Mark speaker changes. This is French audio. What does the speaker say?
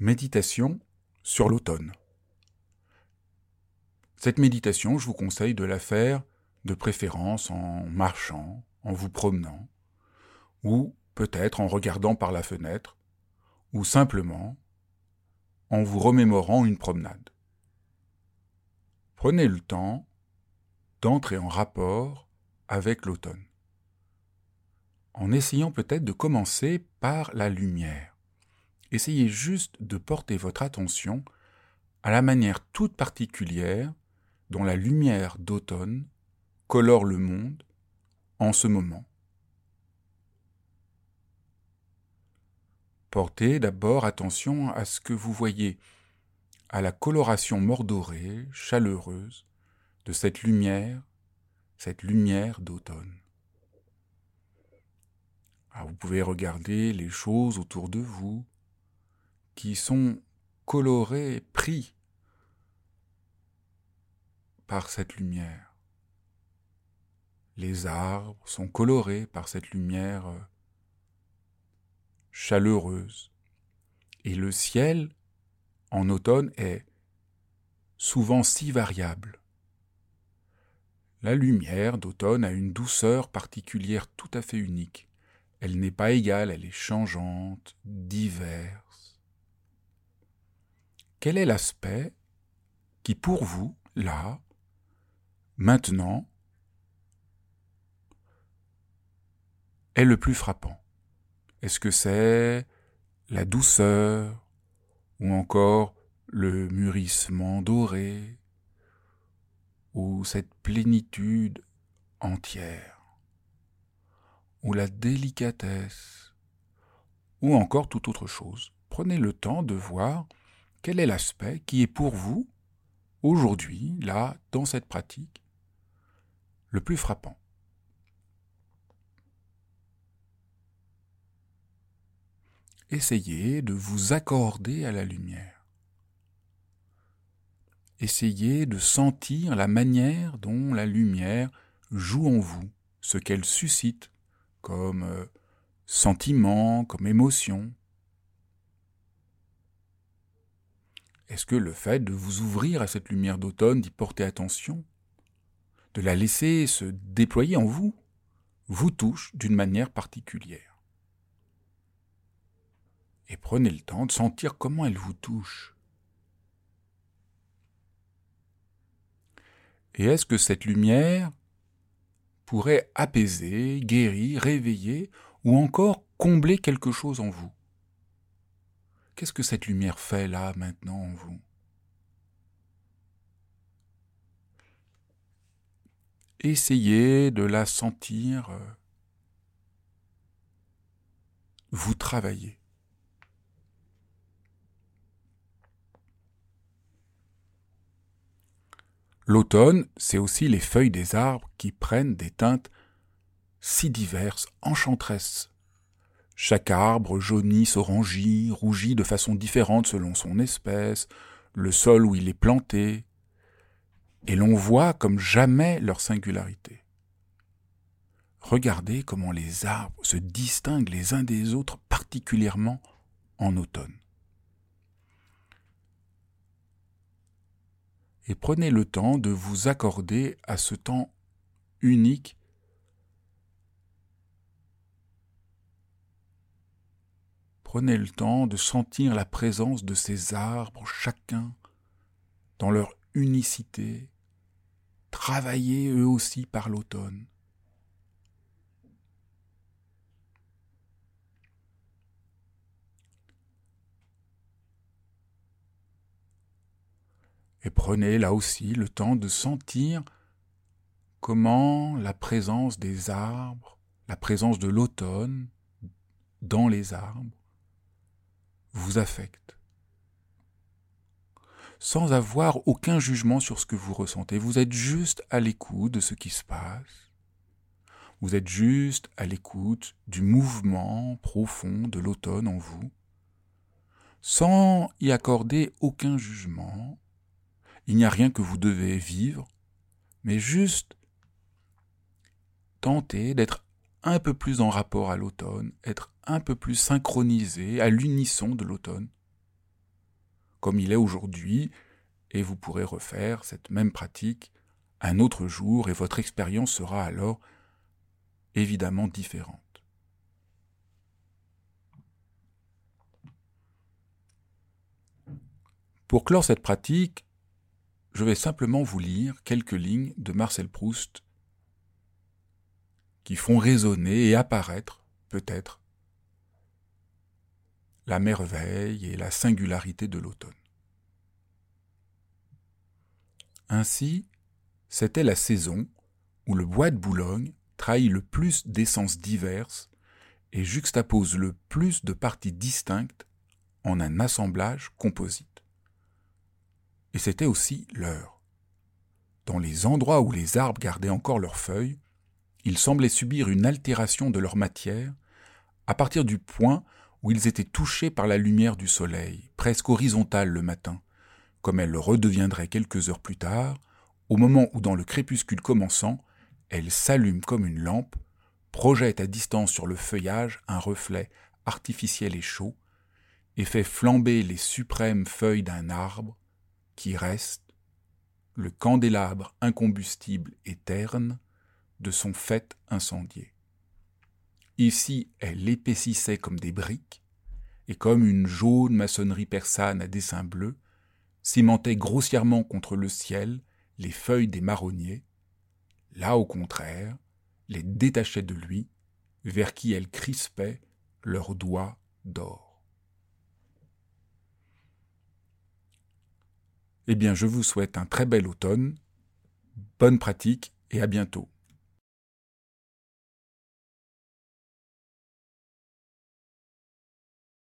Speaker 1: Méditation sur l'automne. Cette méditation, je vous conseille de la faire de préférence en marchant, en vous promenant, ou peut-être en regardant par la fenêtre, ou simplement en vous remémorant une promenade. Prenez le temps d'entrer en rapport avec l'automne, en essayant peut-être de commencer par la lumière essayez juste de porter votre attention à la manière toute particulière dont la lumière d'automne colore le monde en ce moment. Portez d'abord attention à ce que vous voyez, à la coloration mordorée, chaleureuse de cette lumière, cette lumière d'automne. vous pouvez regarder les choses autour de vous, qui sont colorés, pris par cette lumière. Les arbres sont colorés par cette lumière euh, chaleureuse. Et le ciel, en automne, est souvent si variable. La lumière d'automne a une douceur particulière tout à fait unique. Elle n'est pas égale, elle est changeante, diverse. Quel est l'aspect qui, pour vous, là, maintenant, est le plus frappant? Est-ce que c'est la douceur ou encore le mûrissement doré ou cette plénitude entière? Ou la délicatesse? Ou encore toute autre chose? Prenez le temps de voir quel est l'aspect qui est pour vous, aujourd'hui, là, dans cette pratique, le plus frappant? Essayez de vous accorder à la lumière. Essayez de sentir la manière dont la lumière joue en vous, ce qu'elle suscite comme euh, sentiment, comme émotion. Est-ce que le fait de vous ouvrir à cette lumière d'automne, d'y porter attention, de la laisser se déployer en vous, vous touche d'une manière particulière Et prenez le temps de sentir comment elle vous touche. Et est-ce que cette lumière pourrait apaiser, guérir, réveiller ou encore combler quelque chose en vous? Qu'est-ce que cette lumière fait là, maintenant, en vous? Essayez de la sentir euh, vous travailler. L'automne, c'est aussi les feuilles des arbres qui prennent des teintes si diverses, enchanteresses. Chaque arbre jaunit, s'orangit, rougit de façon différente selon son espèce, le sol où il est planté, et l'on voit comme jamais leur singularité. Regardez comment les arbres se distinguent les uns des autres particulièrement en automne. Et prenez le temps de vous accorder à ce temps unique Prenez le temps de sentir la présence de ces arbres, chacun, dans leur unicité, travaillés eux aussi par l'automne. Et prenez là aussi le temps de sentir comment la présence des arbres, la présence de l'automne dans les arbres, vous affecte. Sans avoir aucun jugement sur ce que vous ressentez. Vous êtes juste à l'écoute de ce qui se passe. Vous êtes juste à l'écoute du mouvement profond de l'automne en vous, sans y accorder aucun jugement. Il n'y a rien que vous devez vivre, mais juste tenter d'être un peu plus en rapport à l'automne, être un peu plus synchronisé à l'unisson de l'automne. comme il est aujourd'hui, et vous pourrez refaire cette même pratique un autre jour, et votre expérience sera alors évidemment différente. Pour clore cette pratique, je vais simplement vous lire quelques lignes de Marcel Proust qui font résonner et apparaître, peut-être, la merveille et la singularité de l'automne. Ainsi, c'était la saison où le bois de Boulogne trahit le plus d'essences diverses et juxtapose le plus de parties distinctes en un assemblage composite. Et c'était aussi l'heure. Dans les endroits où les arbres gardaient encore leurs feuilles, ils semblaient subir une altération de leur matière à partir du point où ils étaient touchés par la lumière du soleil, presque horizontale le matin, comme elle le redeviendrait quelques heures plus tard, au moment où dans le crépuscule commençant, elle s'allume comme une lampe, projette à distance sur le feuillage un reflet artificiel et chaud, et fait flamber les suprêmes feuilles d'un arbre qui reste, le candélabre incombustible et terne de son fait incendié. Ici, elle épaississait comme des briques, et comme une jaune maçonnerie persane à dessin bleu, cimentait grossièrement contre le ciel les feuilles des marronniers, là au contraire, les détachait de lui, vers qui elle crispait leurs doigts d'or. Eh bien, je vous souhaite un très bel automne, bonne pratique et à bientôt.